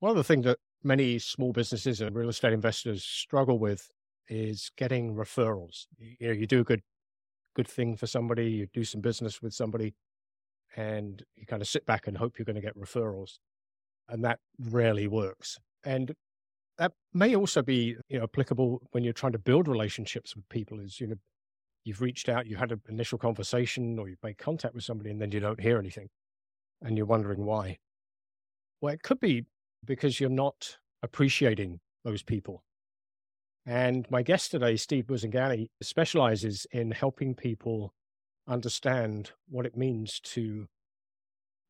One of the things that many small businesses and real estate investors struggle with is getting referrals. You know, you do a good good thing for somebody, you do some business with somebody, and you kind of sit back and hope you're going to get referrals. And that rarely works. And that may also be, you know, applicable when you're trying to build relationships with people is, you know, you've reached out, you had an initial conversation or you've made contact with somebody and then you don't hear anything and you're wondering why. Well, it could be because you're not appreciating those people. And my guest today, Steve Buzogany, specializes in helping people understand what it means to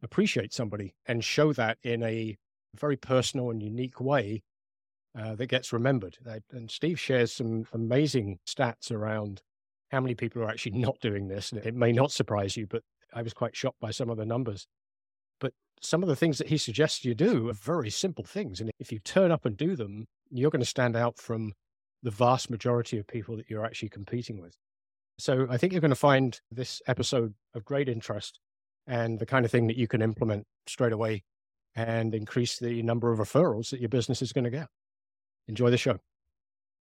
appreciate somebody and show that in a very personal and unique way uh, that gets remembered. And Steve shares some amazing stats around how many people are actually not doing this. It may not surprise you, but I was quite shocked by some of the numbers. Some of the things that he suggests you do are very simple things. And if you turn up and do them, you're going to stand out from the vast majority of people that you're actually competing with. So I think you're going to find this episode of great interest and the kind of thing that you can implement straight away and increase the number of referrals that your business is going to get. Enjoy the show.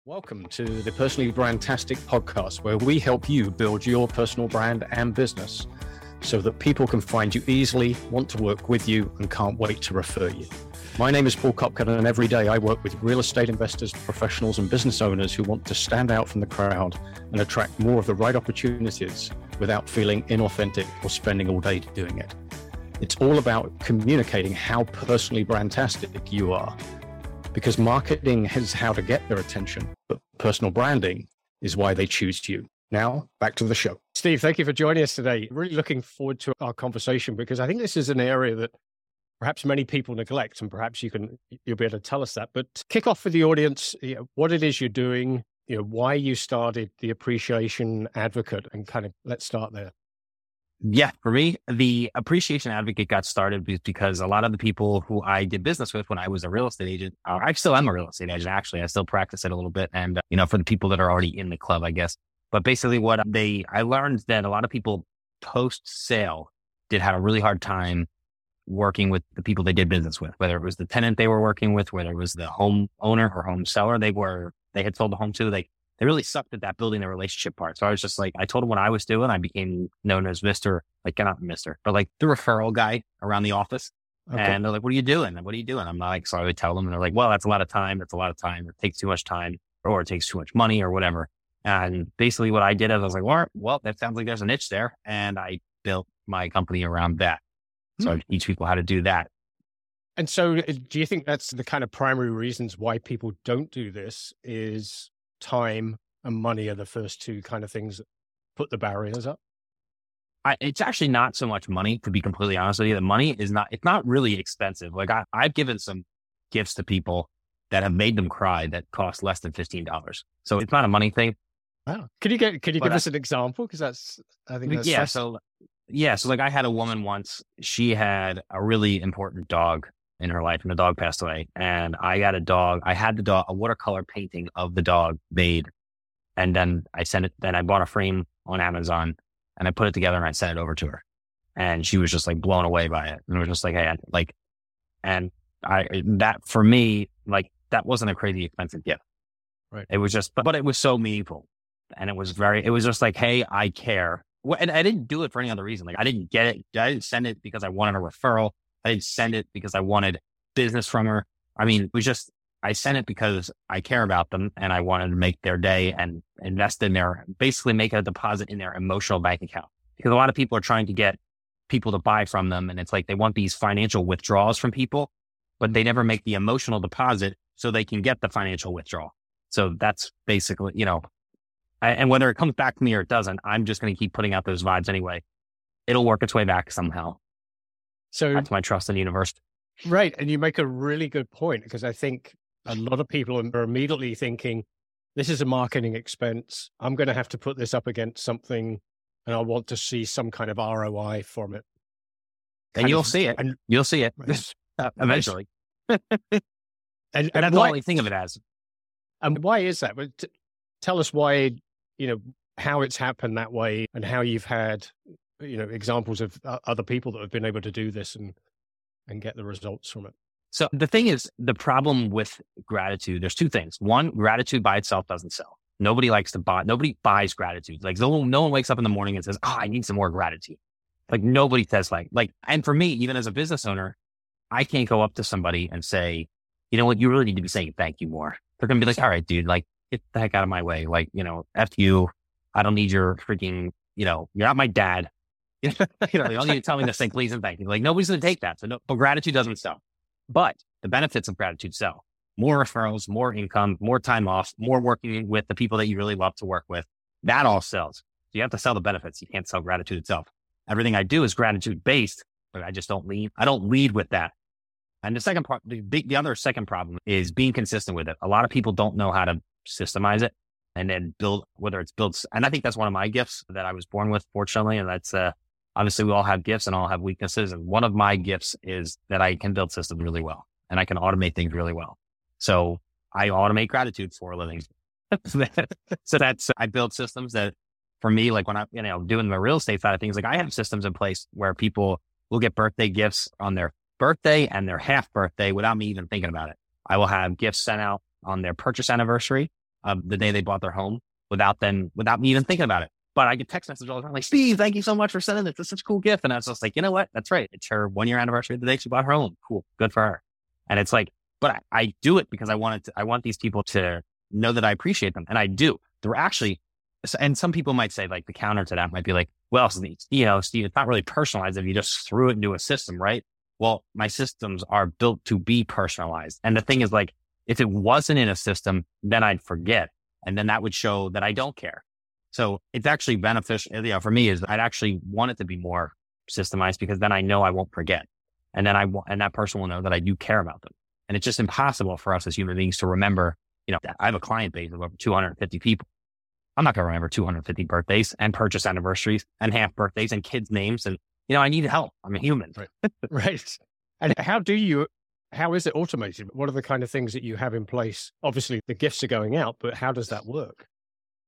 Welcome to the Personally Brandtastic podcast, where we help you build your personal brand and business so that people can find you easily, want to work with you, and can't wait to refer you. My name is Paul Copcutt, and every day I work with real estate investors, professionals, and business owners who want to stand out from the crowd and attract more of the right opportunities without feeling inauthentic or spending all day doing it. It's all about communicating how personally brandtastic you are. Because marketing is how to get their attention, but personal branding is why they choose you. Now, back to the show. Steve, thank you for joining us today. Really looking forward to our conversation because I think this is an area that perhaps many people neglect, and perhaps you can you'll be able to tell us that. But kick off for the audience, you know, what it is you're doing, you know, why you started the Appreciation Advocate, and kind of let's start there. Yeah, for me, the Appreciation Advocate got started because a lot of the people who I did business with when I was a real estate agent, uh, I still am a real estate agent. Actually, I still practice it a little bit, and uh, you know, for the people that are already in the club, I guess. But basically, what they I learned that a lot of people post sale did have a really hard time working with the people they did business with, whether it was the tenant they were working with, whether it was the home owner or home seller they were, they had sold the home to, they, they really sucked at that building the relationship part. So I was just like, I told them what I was doing. I became known as Mr. like, not Mr., but like the referral guy around the office. Okay. And they're like, what are you doing? What are you doing? I'm like, so I would tell them and they're like, well, that's a lot of time. That's a lot of time. It takes too much time or it takes too much money or whatever. And basically what I did is I was like, well, well, that sounds like there's a niche there. And I built my company around that. So I teach people how to do that. And so, uh, do you think that's the kind of primary reasons why people don't do this? Is time and money are the first two kind of things that put the barriers up? I, it's actually not so much money, to be completely honest with you. The money is not, it's not really expensive. Like I, I've given some gifts to people that have made them cry that cost less than $15. So it's not a money thing. Wow. Could you get, could you but give I, us an example? Cause that's, I think that's, yeah. So yeah. So like I had a woman once, she had a really important dog in her life and the dog passed away. And I got a dog. I had the dog, a watercolor painting of the dog made. And then I sent it, then I bought a frame on Amazon and I put it together and I sent it over to her. And she was just like blown away by it. And it was just like, hey, like, and I, eh, that for me, like that wasn't a crazy expensive gift. Right. It was just, but, but it was so meaningful. And it was very, it was just like, hey, I care and I didn't do it for any other reason. Like I didn't get it. I didn't send it because I wanted a referral. I didn't send it because I wanted business from her. I mean, it was just, I sent it because I care about them and I wanted to make their day and invest in their, basically make a deposit in their emotional bank account. Because a lot of people are trying to get people to buy from them. And it's like they want these financial withdrawals from people, but they never make the emotional deposit so they can get the financial withdrawal. So that's basically, you know, and whether it comes back to me or it doesn't, I'm just going to keep putting out those vibes anyway. It'll work its way back somehow. So that's my trust in the universe. Right. And you make a really good point because I think a lot of people are immediately thinking, this is a marketing expense. I'm going to have to put this up against something and I want to see some kind of ROI from it. and you'll of, see it. And you'll see it uh, eventually. and, and, that's why, only thing of it as. And why is that? T- tell us why you know, how it's happened that way and how you've had, you know, examples of uh, other people that have been able to do this and, and get the results from it. So the thing is, the problem with gratitude, there's two things. One, gratitude by itself doesn't sell. Nobody likes to buy, nobody buys gratitude. Like no, no one wakes up in the morning and says, Oh, I need some more gratitude. Like nobody says like, like, and for me, even as a business owner, I can't go up to somebody and say, you know what, you really need to be saying thank you more. They're going to be like, all right, dude, like get the heck out of my way. Like, you know, F you. I don't need your freaking, you know, you're not my dad. you know, you don't need to tell me to say please and thank you. Like nobody's going to take that. So no, but gratitude doesn't sell. But the benefits of gratitude sell more referrals, more income, more time off, more working with the people that you really love to work with. That all sells. So you have to sell the benefits. You can't sell gratitude itself. Everything I do is gratitude based, but I just don't lead. I don't lead with that. And the second part, the big, the other second problem is being consistent with it. A lot of people don't know how to systemize it and then build, whether it's built. And I think that's one of my gifts that I was born with, fortunately. And that's, uh, obviously we all have gifts and all have weaknesses. And one of my gifts is that I can build systems really well and I can automate things really well. So I automate gratitude for a living. so that's, I build systems that for me, like when I, you know, doing the real estate side of things, like I have systems in place where people will get birthday gifts on their birthday and their half birthday without me even thinking about it. I will have gifts sent out on their purchase anniversary of the day they bought their home without them, without me even thinking about it. But I get text messages all the time like, Steve, thank you so much for sending this. It's such a cool gift. And I was just like, you know what? That's right. It's her one year anniversary of the day she bought her home. Cool. Good for her. And it's like, but I, I do it because I wanted to, I want these people to know that I appreciate them. And I do. They're actually, and some people might say like the counter to that might be like, well, you know, Steve, it's not really personalized if you just threw it into a system, right? Well, my systems are built to be personalized. And the thing is like, if it wasn't in a system, then I'd forget. And then that would show that I don't care. So it's actually beneficial, you know, for me is I'd actually want it to be more systemized because then I know I won't forget. And then I want, and that person will know that I do care about them. And it's just impossible for us as human beings to remember, you know, I have a client base of over 250 people. I'm not going to remember 250 birthdays and purchase anniversaries and half birthdays and kids' names. And, you know, I need help. I'm a human. Right. right. And how do you, how is it automated? What are the kind of things that you have in place? Obviously, the gifts are going out, but how does that work?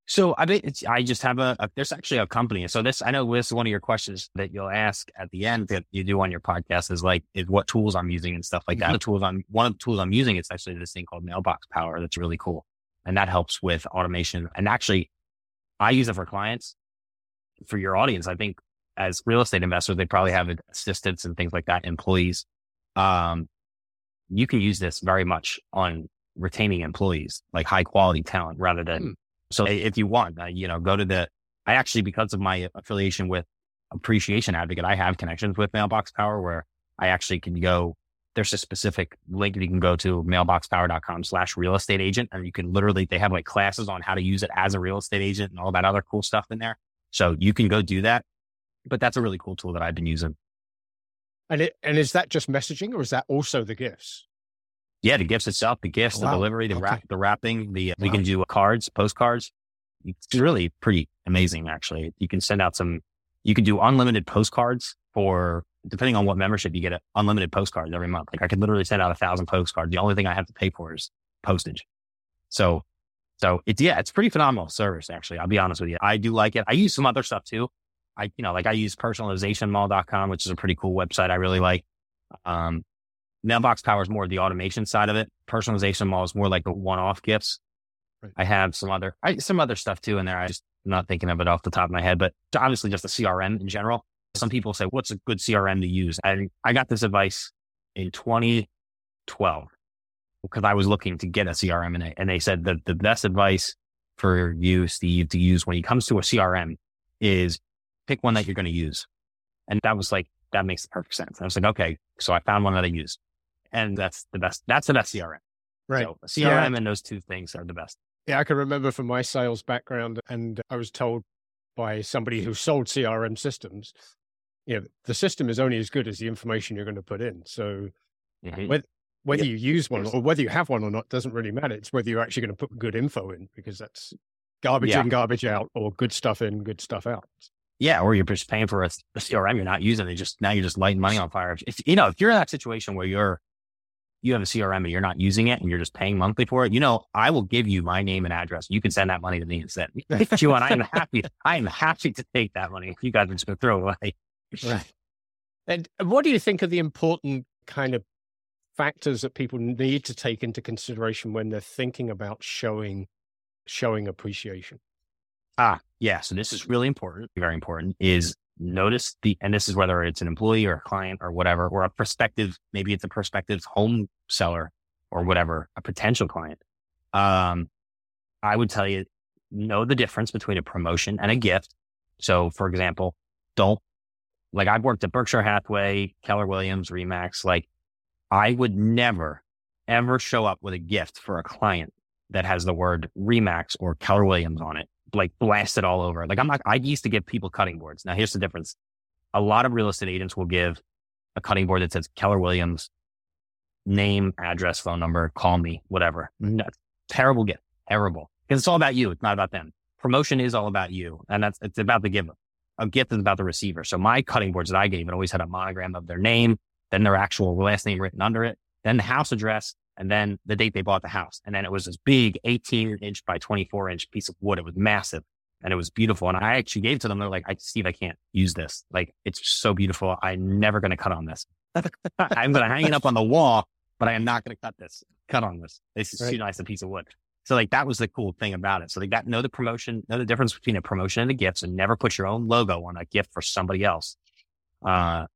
So I mean, I just have a, a, there's actually a company. So this, I know this is one of your questions that you'll ask at the end that you do on your podcast is like, is what tools I'm using and stuff like that. Mm-hmm. The tools I'm, one of the tools I'm using is actually this thing called Mailbox Power. That's really cool. And that helps with automation. And actually I use it for clients. For your audience, I think as real estate investors, they probably have assistants and things like that, employees. Um, you can use this very much on retaining employees, like high quality talent rather than, hmm. so if you want, uh, you know, go to the, I actually, because of my affiliation with Appreciation Advocate, I have connections with Mailbox Power where I actually can go there's a specific link that you can go to mailboxpower.com slash real estate agent. And you can literally, they have like classes on how to use it as a real estate agent and all that other cool stuff in there. So you can go do that. But that's a really cool tool that I've been using. And it, and is that just messaging or is that also the gifts? Yeah, the gifts itself, the gifts, oh, wow. the delivery, the okay. wrap, the wrapping, the, wow. we can do uh, cards, postcards. It's really pretty amazing, actually. You can send out some, you can do unlimited postcards for depending on what membership you get uh, unlimited postcards every month. Like I could literally send out a thousand postcards. The only thing I have to pay for is postage. So, so it's, yeah, it's pretty phenomenal service. Actually, I'll be honest with you. I do like it. I use some other stuff too. I, you know, like I use personalizationmall.com, which is a pretty cool website. I really like, um, mailbox power is more the automation side of it. Personalization mall is more like the one-off gifts. Right. I have some other, I, some other stuff too in there. I just I'm not thinking of it off the top of my head, but obviously just the CRM in general. Some people say, what's a good CRM to use? And I got this advice in 2012 because I was looking to get a CRM and they, and they said that the best advice for you, Steve, to use when it comes to a CRM is pick one that you're going to use. And that was like, that makes perfect sense. And I was like, okay. So I found one that I use and that's the best. That's the best CRM. Right. So CRM yeah. and those two things are the best. Yeah. I can remember from my sales background and I was told by somebody who sold CRM systems you know, the system is only as good as the information you're going to put in. So mm-hmm. whether, whether you use one or whether you have one or not doesn't really matter. It's whether you're actually going to put good info in because that's garbage yeah. in, garbage out, or good stuff in, good stuff out. Yeah, or you're just paying for a, CRM you're not using. It just now you're just lighting money on fire. If you know if you're in that situation where you're you have a CRM and you're not using it and you're just paying monthly for it, you know, I will give you my name and address. You can send that money to me instead. If you want, I am happy. I am happy to take that money. You guys are just going to throw it away. Right. And what do you think are the important kind of factors that people need to take into consideration when they're thinking about showing showing appreciation? Ah, yeah. So this is really important, very important, is notice the, and this is whether it's an employee or a client or whatever, or a prospective, maybe it's a prospective home seller or whatever, a potential client. Um, I would tell you, know the difference between a promotion and a gift. So for example, don't like I've worked at Berkshire Hathaway, Keller Williams, Remax. Like I would never ever show up with a gift for a client that has the word Remax or Keller Williams on it like blasted all over. Like I'm not, I used to give people cutting boards. Now here's the difference. A lot of real estate agents will give a cutting board that says Keller Williams, name, address, phone number, call me, whatever. No, terrible gift, terrible. Because it's all about you. It's not about them. Promotion is all about you. And that's, it's about the giver. A gift is about the receiver. So my cutting boards that I gave, it always had a monogram of their name, then their actual last name written under it, then the house address, and then the date they bought the house. And then it was this big 18 inch by 24 inch piece of wood. It was massive and it was beautiful. And I actually gave to them. They're like, I Steve, I can't use this. Like it's so beautiful. I'm never going to cut on this. I'm going to hang it up on the wall, but I am not going to cut this, cut on this. This is right. too nice a piece of wood. So like that was the cool thing about it. So they got know the promotion, know the difference between a promotion and a gift. So never put your own logo on a gift for somebody else. Uh,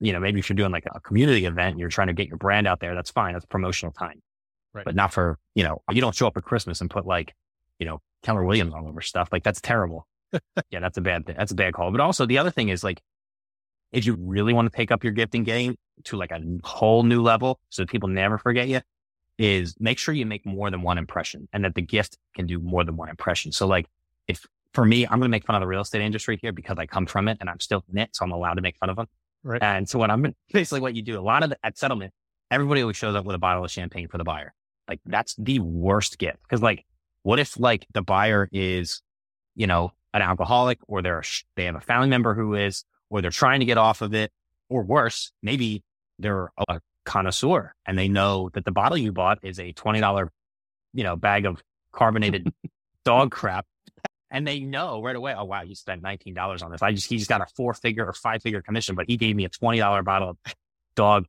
you know, maybe if you're doing like a community event, and you're trying to get your brand out there. That's fine. That's promotional time, right. but not for, you know, you don't show up at Christmas and put like, you know, Keller Williams all over stuff. Like that's terrible. yeah, that's a bad thing. That's a bad call. But also the other thing is like, if you really want to take up your gifting game to like a whole new level so people never forget you, is make sure you make more than one impression and that the gift can do more than one impression. So like if for me, I'm going to make fun of the real estate industry here because I come from it and I'm still in it. So I'm allowed to make fun of them. Right. And so what I'm basically what you do, a lot of the, at settlement, everybody always shows up with a bottle of champagne for the buyer. Like that's the worst gift. Cause like, what if like the buyer is, you know, an alcoholic or they're, they have a family member who is, or they're trying to get off of it or worse, maybe they're a connoisseur and they know that the bottle you bought is a $20, you know, bag of carbonated dog crap and they know right away, oh wow, you spent nineteen dollars on this. I just he just got a four figure or five figure commission, but he gave me a twenty dollar bottle of dog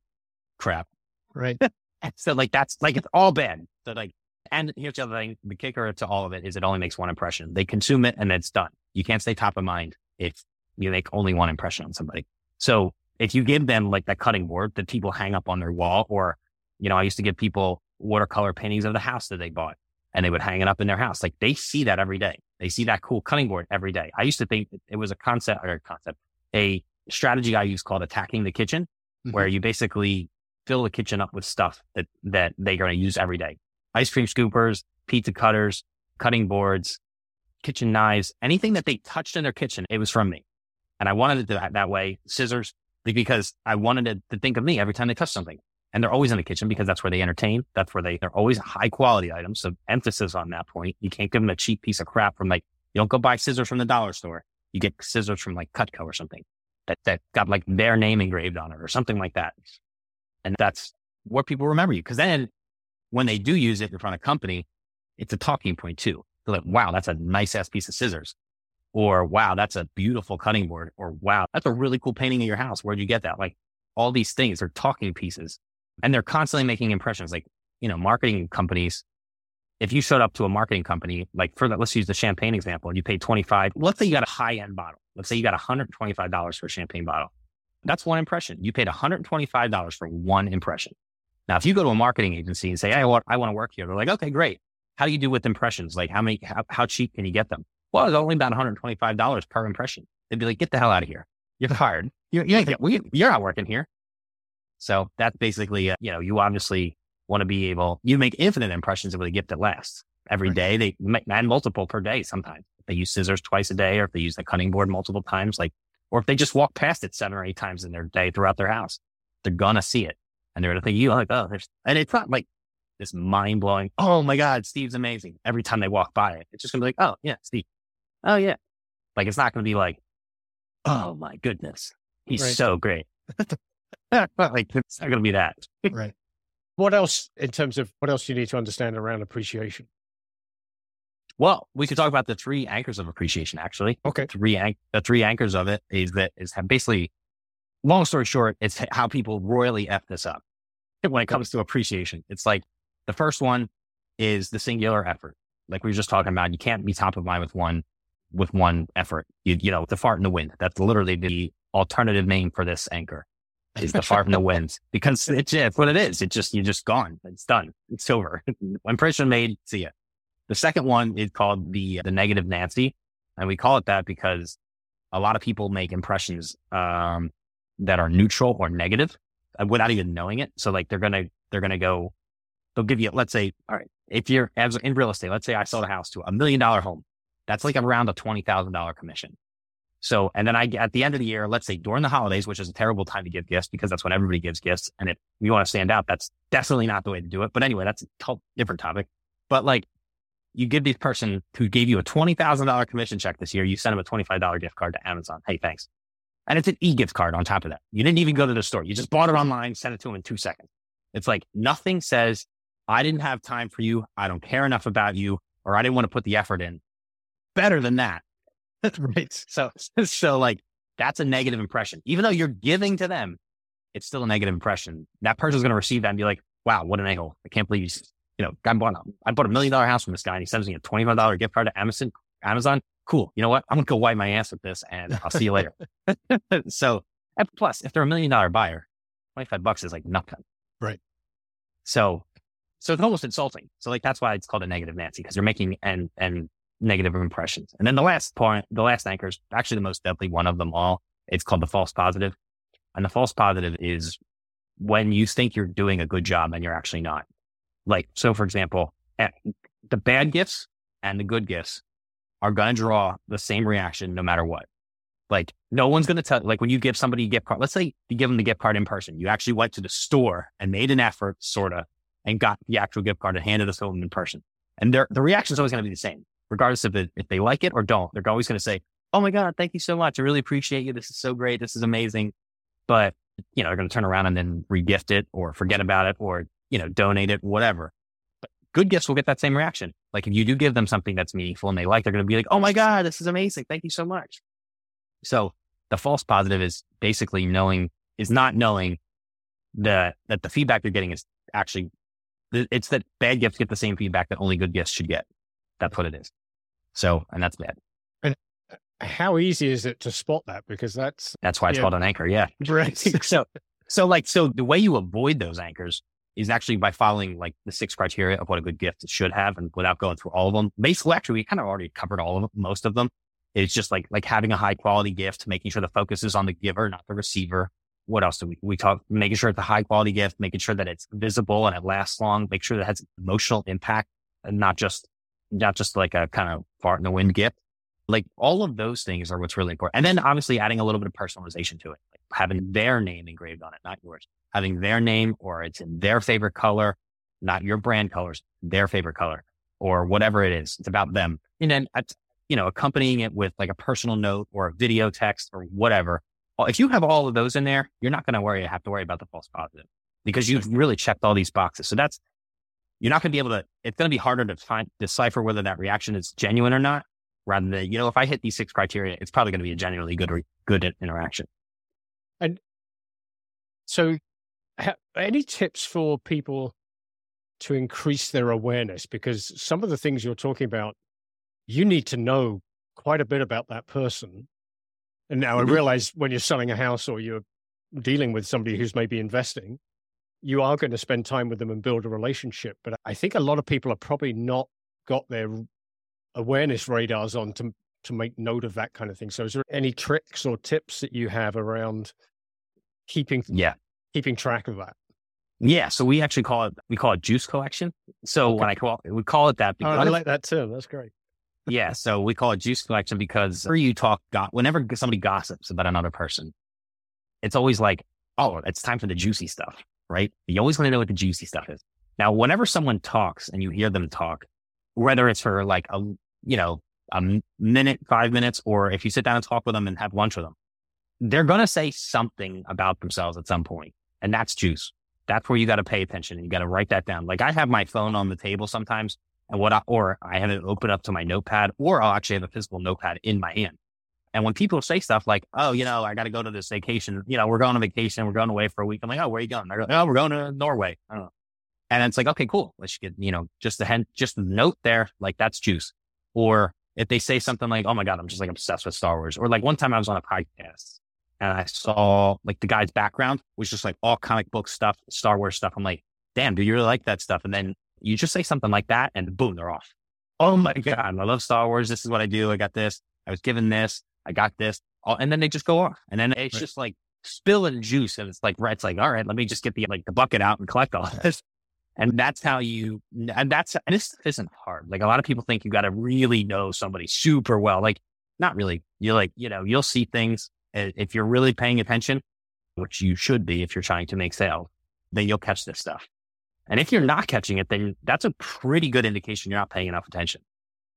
crap. Right. so like that's like it's all bad. So like, and here's the other thing: the kicker to all of it is it only makes one impression. They consume it and it's done. You can't stay top of mind if you make only one impression on somebody. So if you give them like that cutting board that people hang up on their wall, or you know, I used to give people watercolor paintings of the house that they bought and they would hang it up in their house. Like they see that every day. They see that cool cutting board every day. I used to think it was a concept or a concept, a strategy I use called attacking the kitchen, mm-hmm. where you basically fill the kitchen up with stuff that, that they're going to use every day. Ice cream scoopers, pizza cutters, cutting boards, kitchen knives, anything that they touched in their kitchen, it was from me. And I wanted it that, that way, scissors, because I wanted it to think of me every time they touch something and they're always in the kitchen because that's where they entertain. That's where they, they're always high quality items. So emphasis on that point. You can't give them a cheap piece of crap from like, you don't go buy scissors from the dollar store. You get scissors from like Cutco or something that, that got like their name engraved on it or something like that. And that's what people remember you. Cause then when they do use it in front of company, it's a talking point too. They're like, wow, that's a nice ass piece of scissors. Or wow, that's a beautiful cutting board. Or wow, that's a really cool painting of your house. Where'd you get that? Like all these things are talking pieces and they're constantly making impressions. Like, you know, marketing companies, if you showed up to a marketing company, like for that, let's use the champagne example, and you paid 25, let's say you got a high end bottle. Let's say you got $125 for a champagne bottle. That's one impression. You paid $125 for one impression. Now, if you go to a marketing agency and say, Hey, I want, I want to work here. They're like, okay, great. How do you do with impressions? Like how many, how, how cheap can you get them? Well, it's only about $125 per impression. They'd be like, get the hell out of here. You're fired. You, you ain't, we, you're not working here. So that's basically, uh, you know, you obviously want to be able, you make infinite impressions with a gift that lasts every right. day. They make and multiple per day sometimes. If they use scissors twice a day, or if they use the cutting board multiple times, like, or if they just walk past it seven or eight times in their day throughout their house, they're gonna see it and they're gonna think you like, oh, there's, and it's not like this mind blowing. Oh my God, Steve's amazing. Every time they walk by it, it's just gonna be like, oh yeah, Steve. Oh yeah. Like it's not gonna be like, oh my goodness, he's right. so great. like it's not going to be that. right. What else in terms of what else do you need to understand around appreciation? Well, we could talk about the three anchors of appreciation. Actually, okay. Three an- the three anchors of it is that is basically, long story short, it's how people royally f this up. when it comes to appreciation. It's like the first one is the singular effort. Like we were just talking about, you can't be top of mind with one with one effort. You you know, the fart in the wind. That's literally the alternative name for this anchor. Is the far from the wind because it's, it's what it is. It's just you're just gone. It's done. It's over. Impression made. See ya. The second one is called the the negative Nancy, and we call it that because a lot of people make impressions um, that are neutral or negative uh, without even knowing it. So like they're gonna they're gonna go, they'll give you let's say all right if you're in real estate, let's say I sold a house to a million dollar home, that's like around a twenty thousand dollar commission. So and then I at the end of the year, let's say during the holidays, which is a terrible time to give gifts because that's when everybody gives gifts, and if you want to stand out, that's definitely not the way to do it. But anyway, that's a different topic. But like you give this person who gave you a $20,000 commission check this year, you send them a $25 gift card to Amazon. Hey, thanks. And it's an e-gift card on top of that. You didn't even go to the store. You just bought it online, sent it to them in two seconds. It's like nothing says, I didn't have time for you. I don't care enough about you, or I didn't want to put the effort in. Better than that. right. So, so like that's a negative impression. Even though you're giving to them, it's still a negative impression. That person's going to receive that and be like, wow, what an a-hole. I can't believe you you know, I bought, a, I bought a million dollar house from this guy and he sends me a $25 gift card to Amazon, Amazon. Cool. You know what? I'm going to go wipe my ass with this and I'll see you later. so, and plus, if they're a million dollar buyer, 25 bucks is like nothing. Right. So, so it's almost insulting. So like, that's why it's called a negative Nancy because you're making and, and negative impressions. And then the last point, the last anchor is actually the most deadly one of them all. It's called the false positive. And the false positive is when you think you're doing a good job and you're actually not. Like, so for example, eh, the bad gifts and the good gifts are going to draw the same reaction no matter what. Like, no one's going to tell, like, when you give somebody a gift card, let's say you give them the gift card in person, you actually went to the store and made an effort, sort of, and got the actual gift card and handed it to them in person. And their, the reaction is always going to be the same, regardless of it, if they like it or don't. They're always going to say, Oh my God, thank you so much. I really appreciate you. This is so great. This is amazing. But, you know, they're going to turn around and then regift it or forget about it or you know, donate it, whatever. But good gifts will get that same reaction. Like if you do give them something that's meaningful and they like, they're going to be like, Oh my God, this is amazing. Thank you so much. So the false positive is basically knowing, is not knowing that, that the feedback you're getting is actually, it's that bad gifts get the same feedback that only good gifts should get. That's what it is. So, and that's bad. And uh, how easy is it to spot that? Because that's, that's why it's yeah. called an anchor. Yeah. Right. so, so like, so the way you avoid those anchors is actually by following like the six criteria of what a good gift should have and without going through all of them. Basically, actually, we kind of already covered all of them, most of them. It's just like, like having a high quality gift, making sure the focus is on the giver, not the receiver. What else do we, we talk? Making sure it's a high quality gift, making sure that it's visible and it lasts long, make sure that it has emotional impact and not just, not just like a kind of fart in the wind gift. Like all of those things are what's really important. And then obviously adding a little bit of personalization to it, like having their name engraved on it, not yours having their name or it's in their favorite color, not your brand colors, their favorite color or whatever it is. It's about them. And then, you know, accompanying it with like a personal note or a video text or whatever. If you have all of those in there, you're not going to worry, have to worry about the false positive because you've really checked all these boxes. So that's, you're not going to be able to, it's going to be harder to find, decipher whether that reaction is genuine or not rather than, you know, if I hit these six criteria, it's probably going to be a genuinely good, good interaction. And so any tips for people to increase their awareness? Because some of the things you're talking about, you need to know quite a bit about that person. And now mm-hmm. I realize when you're selling a house or you're dealing with somebody who's maybe investing, you are going to spend time with them and build a relationship. But I think a lot of people are probably not got their awareness radars on to to make note of that kind of thing. So is there any tricks or tips that you have around keeping yeah keeping track of that? Yeah, so we actually call it we call it juice collection. So okay. when I call we call it that because oh, I like that too. That's great. yeah, so we call it juice collection because whenever you talk, whenever somebody gossips about another person, it's always like, oh, it's time for the juicy stuff, right? You always want to know what the juicy stuff is. Now, whenever someone talks and you hear them talk, whether it's for like a you know a minute, five minutes, or if you sit down and talk with them and have lunch with them, they're going to say something about themselves at some point and that's juice. That's where you got to pay attention and you got to write that down. Like I have my phone on the table sometimes and what I, or I have it open up to my notepad or I'll actually have a physical notepad in my hand. And when people say stuff like, oh, you know, I got to go to this vacation, you know, we're going on vacation, we're going away for a week. I'm like, oh, where are you going? They're like, oh, we're going to Norway. I don't know. And it's like, okay, cool. Let's get, you know, just a hen- just a note there. Like that's juice. Or if they say something like, oh my God, I'm just like obsessed with Star Wars. Or like one time I was on a podcast and I saw like the guy's background was just like all comic book stuff, Star Wars stuff. I'm like, damn, do you really like that stuff? And then you just say something like that and boom, they're off. Oh my God, I love Star Wars. This is what I do. I got this. I was given this. I got this. And then they just go off. And then it's right. just like spilling juice. And it's like, right. It's like, all right, let me just get the, like the bucket out and collect all this. And that's how you, and that's, and this isn't hard. Like a lot of people think you got to really know somebody super well. Like, not really. You're like, you know, you'll see things eh, if you're really paying attention, which you should be if you're trying to make sales, then you'll catch this stuff. And if you're not catching it, then that's a pretty good indication you're not paying enough attention.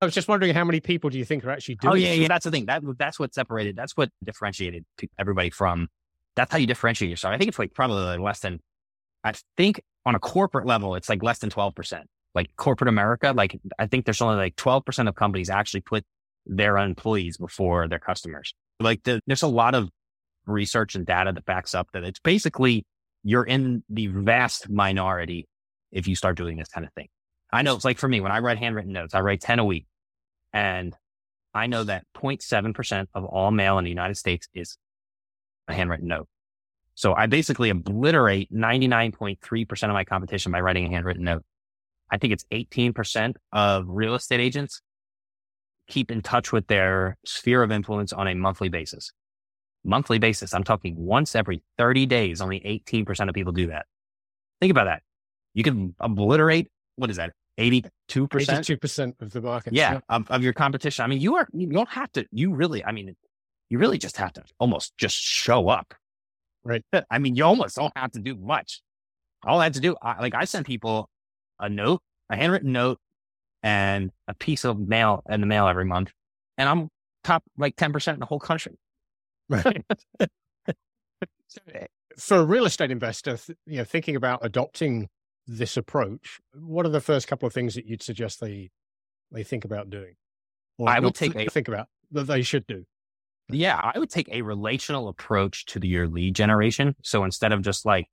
I was just wondering how many people do you think are actually oh, doing? Oh yeah, yeah. That's the thing. That that's what separated. That's what differentiated everybody from. That's how you differentiate yourself. I think it's like probably less than. I think on a corporate level, it's like less than 12%. Like corporate America, like I think there's only like 12% of companies actually put their employees before their customers. Like the, there's a lot of research and data that backs up that it's basically you're in the vast minority if you start doing this kind of thing. I know it's like for me, when I write handwritten notes, I write 10 a week and I know that 0.7% of all mail in the United States is a handwritten note. So I basically obliterate 99.3% of my competition by writing a handwritten note. I think it's 18% of real estate agents keep in touch with their sphere of influence on a monthly basis. Monthly basis. I'm talking once every 30 days. Only 18% of people do that. Think about that. You can obliterate, what is that? 82%? 82% of the market. Yeah, yeah. Of, of your competition. I mean, you are, you don't have to, you really, I mean, you really just have to almost just show up Right. I mean, you almost don't have to do much. All I had to do, I, like I send people a note, a handwritten note and a piece of mail in the mail every month. And I'm top like 10% in the whole country. Right. Eh, for a real estate investor, you know, thinking about adopting this approach, what are the first couple of things that you'd suggest they they think about doing? Or I would take a, think about that they should do. Yeah, I would take a relational approach to the, your lead generation. So instead of just like,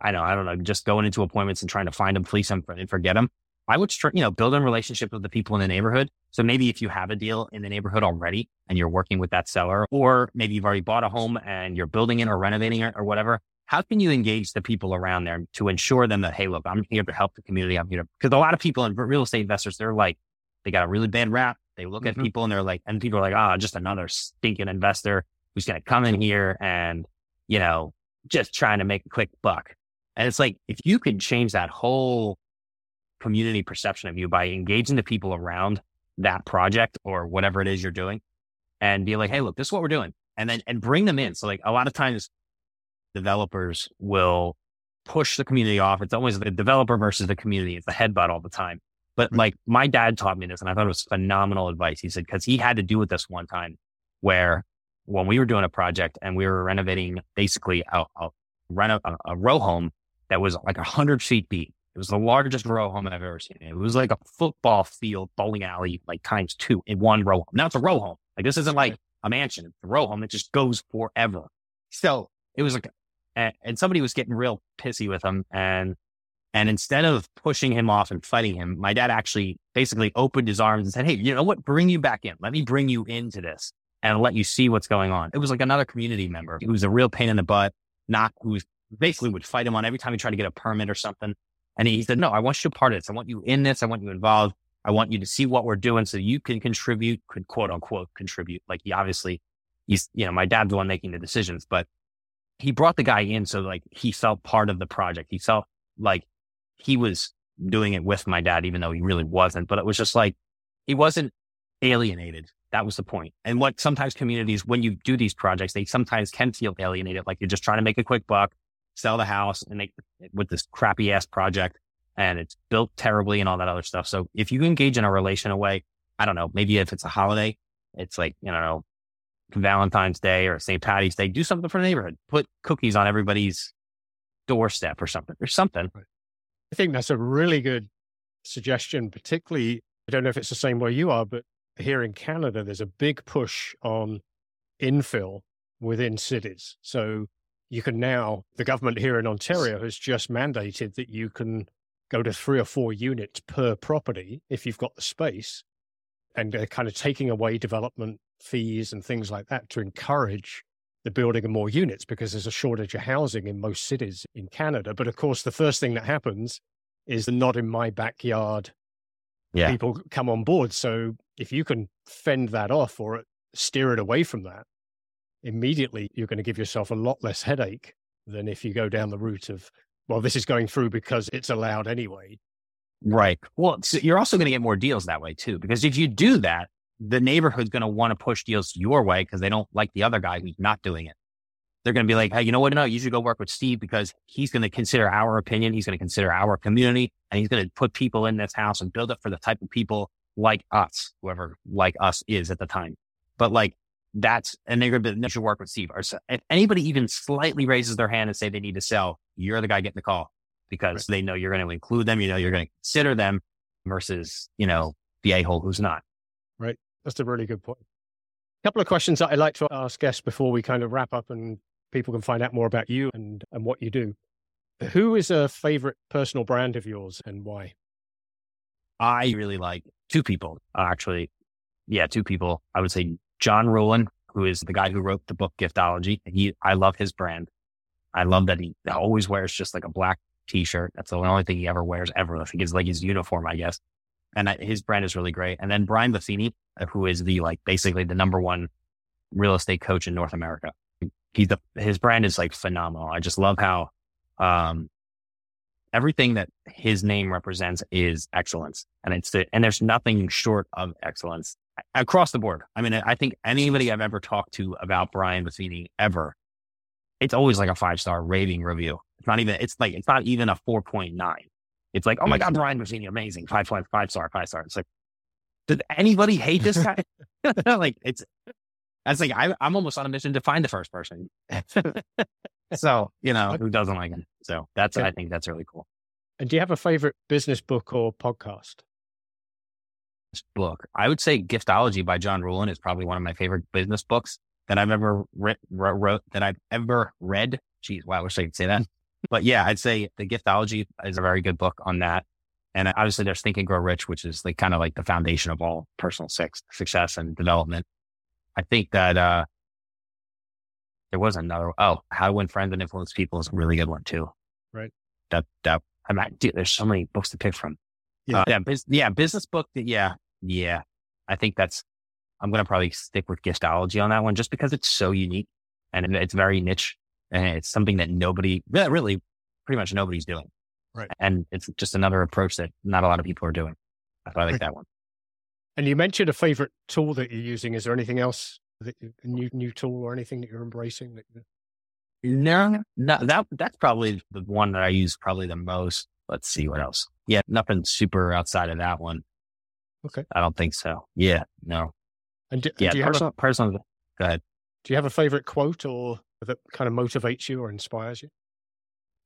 I know, I don't know, just going into appointments and trying to find them, fleece them, and forget them, I would, you know, build a relationship with the people in the neighborhood. So maybe if you have a deal in the neighborhood already and you're working with that seller, or maybe you've already bought a home and you're building it or renovating it or whatever, how can you engage the people around there to ensure them that, hey, look, I'm here to help the community. I'm here because a lot of people and real estate investors, they're like, they got a really bad rap. They look mm-hmm. at people and they're like, and people are like, oh, just another stinking investor who's going to come in here and, you know, just trying to make a quick buck. And it's like, if you could change that whole community perception of you by engaging the people around that project or whatever it is you're doing and be like, Hey, look, this is what we're doing. And then, and bring them in. So like a lot of times developers will push the community off. It's always the developer versus the community. It's the headbutt all the time. But like my dad taught me this and I thought it was phenomenal advice. He said, cause he had to do it this one time where when we were doing a project and we were renovating basically a, a, a, a row home that was like a hundred feet deep. It was the largest row home I've ever seen. It was like a football field, bowling alley, like times two in one row home. Now it's a row home. Like this isn't like a mansion. It's a row home that just goes forever. So it was like, and, somebody was getting real pissy with him and and instead of pushing him off and fighting him, my dad actually basically opened his arms and said, Hey, you know what? Bring you back in. Let me bring you into this and let you see what's going on. It was like another community member who was a real pain in the butt, not who basically would fight him on every time he tried to get a permit or something. And he said, No, I want you a part of this. I want you in this. I want you involved. I want you to see what we're doing so you can contribute, could quote unquote contribute. Like he obviously, he's, you know, my dad's the one making the decisions, but he brought the guy in so like he felt part of the project. He felt like he was doing it with my dad, even though he really wasn't. But it was just like, he wasn't alienated. That was the point. And what sometimes communities, when you do these projects, they sometimes can feel alienated, like you're just trying to make a quick buck, sell the house and make with this crappy ass project and it's built terribly and all that other stuff. So if you engage in a relational way, I don't know, maybe if it's a holiday, it's like, you know, Valentine's Day or St. Patty's Day, do something for the neighborhood. Put cookies on everybody's doorstep or something or something. I think that's a really good suggestion, particularly. I don't know if it's the same where you are, but here in Canada, there's a big push on infill within cities. So you can now, the government here in Ontario has just mandated that you can go to three or four units per property if you've got the space. And they're kind of taking away development fees and things like that to encourage the building of more units because there's a shortage of housing in most cities in Canada. But of course, the first thing that happens is the not in my backyard yeah. people come on board. So if you can fend that off or steer it away from that, immediately you're going to give yourself a lot less headache than if you go down the route of, well, this is going through because it's allowed anyway. Right. Well, so you're also going to get more deals that way too, because if you do that, the neighborhood's going to want to push deals your way because they don't like the other guy who's not doing it. They're going to be like, hey, you know what? No, you should go work with Steve because he's going to consider our opinion. He's going to consider our community and he's going to put people in this house and build it for the type of people like us, whoever like us is at the time. But like that's, and they're going to be, you should work with Steve. Or if anybody even slightly raises their hand and say they need to sell, you're the guy getting the call because right. they know you're going to include them. You know, you're going to consider them versus, you know, the a hole who's not. Right. That's a really good point. A couple of questions that I like to ask guests before we kind of wrap up and people can find out more about you and, and what you do. Who is a favorite personal brand of yours and why? I really like two people, actually. Yeah, two people. I would say John Ruhlin, who is the guy who wrote the book Giftology. He, I love his brand. I love that he always wears just like a black t-shirt. That's the only thing he ever wears ever. I think it's like his uniform, I guess and his brand is really great. And then Brian Buffini, uh, who is the like basically the number one real estate coach in North America. He's the his brand is like phenomenal. I just love how um, everything that his name represents is excellence, and it's the, and there's nothing short of excellence across the board. I mean, I think anybody I've ever talked to about Brian Buffini ever, it's always like a five star rating review. It's not even. It's like it's not even a four point nine. It's like, oh my God, mm-hmm. Brian Buffini, amazing. Five, five, five star, five star. It's like, did anybody hate this guy? like it's, that's like, I, I'm almost on a mission to find the first person. so, you know, who doesn't like him? So that's, okay. I think that's really cool. And do you have a favorite business book or podcast? Book. I would say Giftology by John Ruhlin is probably one of my favorite business books that I've ever re- wrote, that I've ever read. Jeez, wow, I wish I could say that but yeah, I'd say the giftology is a very good book on that. And obviously there's Think and Grow Rich, which is like kind of like the foundation of all personal success and development. I think that, uh, there was another, oh, How to Win Friends and Influence People is a really good one too. Right. That, that, I mean, dude, there's so many books to pick from. Yeah. Uh, yeah. Biz, yeah. Business book. Yeah. Yeah. I think that's, I'm going to probably stick with giftology on that one just because it's so unique and it's very niche and it's something that nobody, really, pretty much nobody's doing. Right. And it's just another approach that not a lot of people are doing. I like that one. And you mentioned a favorite tool that you're using. Is there anything else, that, a new new tool or anything that you're embracing? That No, no, that that's probably the one that I use probably the most. Let's see what else. Yeah, nothing super outside of that one. Okay. I don't think so. Yeah, no. And do, yeah, do you personal, have a, personal. Go ahead. Do you have a favorite quote or that kind of motivates you or inspires you?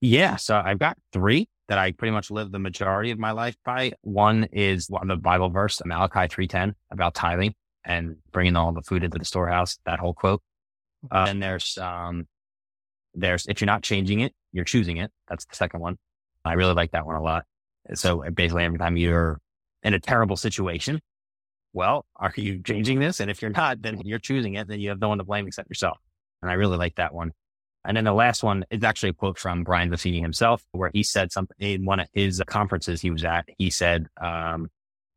Yeah. So I've got three that I pretty much live the majority of my life by. One is one the Bible verse, Malachi 3.10 about tithing and bringing all the food into the storehouse, that whole quote. Uh, and there's, um, there's, if you're not changing it, you're choosing it. That's the second one. I really like that one a lot. So basically every time you're in a terrible situation, well, are you changing this? And if you're not, then you're choosing it. Then you have no one to blame except yourself. And I really like that one. And then the last one is actually a quote from Brian Buffini himself, where he said something in one of his conferences he was at. He said, um,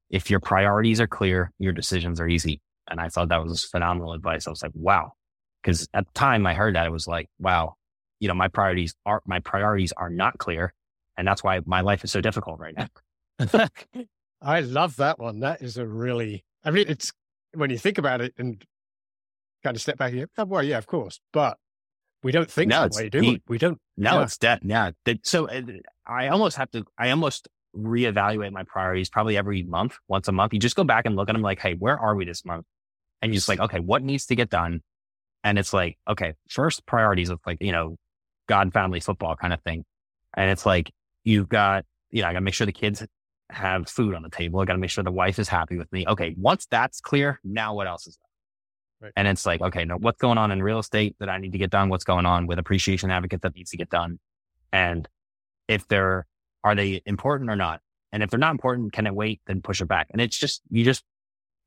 if your priorities are clear, your decisions are easy. And I thought that was phenomenal advice. I was like, wow. Cause at the time I heard that, it was like, wow, you know, my priorities are, my priorities are not clear. And that's why my life is so difficult right now. I love that one. That is a really, I mean, it's when you think about it and kind of step back and oh, well, yeah, of course. But we don't think no, that way, do we? We don't. No, yeah. it's that. Yeah. So uh, I almost have to, I almost reevaluate my priorities probably every month, once a month. You just go back and look at them like, Hey, where are we this month? And you're just like, okay, what needs to get done? And it's like, okay, first priorities of like, you know, God, family, football kind of thing. And it's like, you've got, you know, I got to make sure the kids have food on the table. I got to make sure the wife is happy with me. Okay. Once that's clear, now what else is Right. And it's like, okay, now what's going on in real estate that I need to get done? What's going on with appreciation advocate that needs to get done? And if they're, are they important or not? And if they're not important, can it wait? Then push it back. And it's just, you just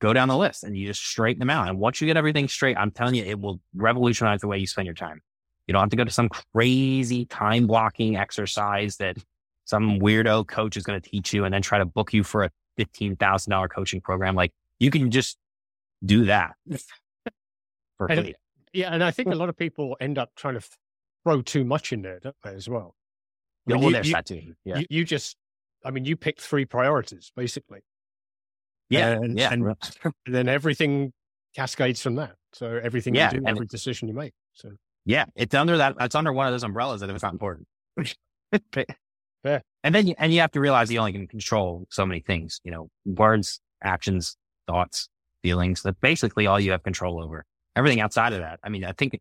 go down the list and you just straighten them out. And once you get everything straight, I'm telling you, it will revolutionize the way you spend your time. You don't have to go to some crazy time blocking exercise that some weirdo coach is going to teach you and then try to book you for a $15,000 coaching program. Like you can just do that for free. Yeah. And I think a lot of people end up trying to throw too much in there, don't they, as well? I mean, yeah, well, you, there's you, that too. Yeah. You, you, just, I mean, you picked three priorities basically. Yeah. And, yeah. And, and then everything cascades from that. So everything yeah, you do, every decision you make. So yeah, it's under that. It's under one of those umbrellas that it's not important. yeah. And then you, and you have to realize you only can control so many things. You know, words, actions, thoughts, feelings. That's basically all you have control over. Everything outside of that. I mean, I think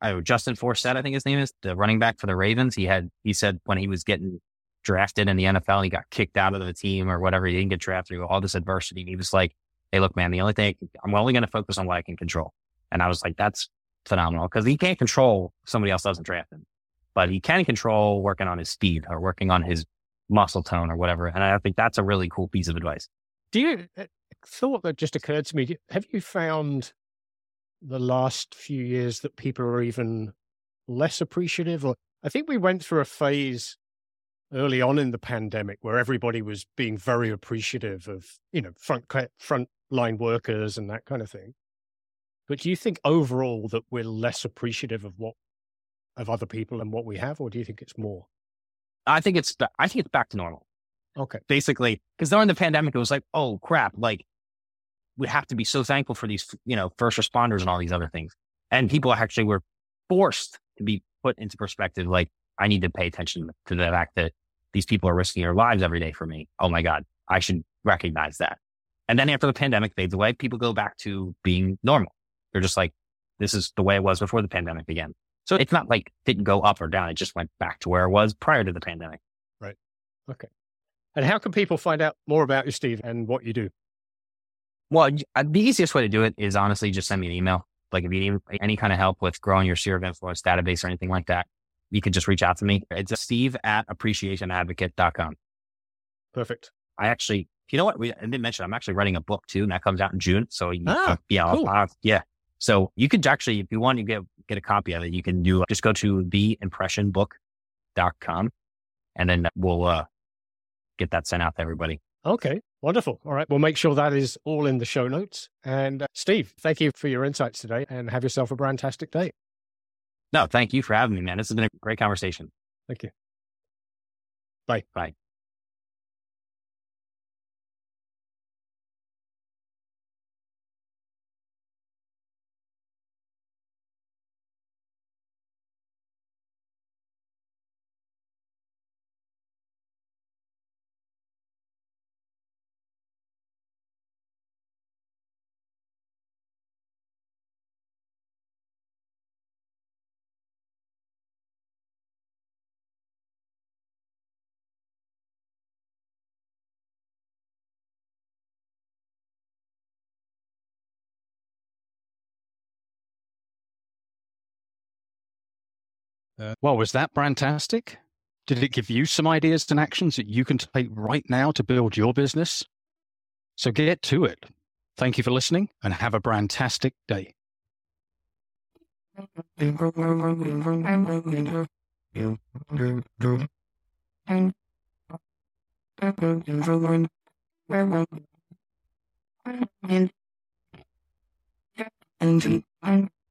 I Justin Forsett, I think his name is the running back for the Ravens. He had he said when he was getting drafted in the NFL, he got kicked out of the team or whatever. He didn't get drafted. through All this adversity. And he was like, "Hey, look, man, the only thing I'm only going to focus on what I can control." And I was like, "That's phenomenal because he can't control somebody else doesn't draft him, but he can control working on his speed or working on his muscle tone or whatever. And I think that's a really cool piece of advice. Do you uh, thought that just occurred to me? Have you found the last few years that people are even less appreciative? Or I think we went through a phase early on in the pandemic where everybody was being very appreciative of you know front front line workers and that kind of thing. But do you think overall that we're less appreciative of what of other people and what we have, or do you think it's more? I think it's I think it's back to normal. Okay. Basically, because during the pandemic, it was like, oh crap, like we have to be so thankful for these, you know, first responders and all these other things. And people actually were forced to be put into perspective. Like, I need to pay attention to the fact that these people are risking their lives every day for me. Oh my God, I should recognize that. And then after the pandemic fades away, people go back to being normal. They're just like, this is the way it was before the pandemic began. So it's not like it didn't go up or down. It just went back to where it was prior to the pandemic. Right. Okay. And how can people find out more about you, Steve, and what you do? Well, uh, the easiest way to do it is honestly just send me an email. Like if you need any kind of help with growing your sphere of influence database or anything like that, you can just reach out to me. It's steve at appreciationadvocate.com. Perfect. I actually, you know what? We I didn't mention, I'm actually writing a book too, and that comes out in June. So ah, uh, yeah, cool. uh, yeah. So you could actually, if you want to get, get a copy of it, you can do, just go to theimpressionbook.com and then we'll uh, get that sent out to everybody. Okay, wonderful. All right. We'll make sure that is all in the show notes. And uh, Steve, thank you for your insights today and have yourself a fantastic day. No, thank you for having me, man. This has been a great conversation. Thank you. Bye. Bye. Uh, well, was that fantastic? Did it give you some ideas and actions that you can take right now to build your business? So get to it. Thank you for listening and have a fantastic day.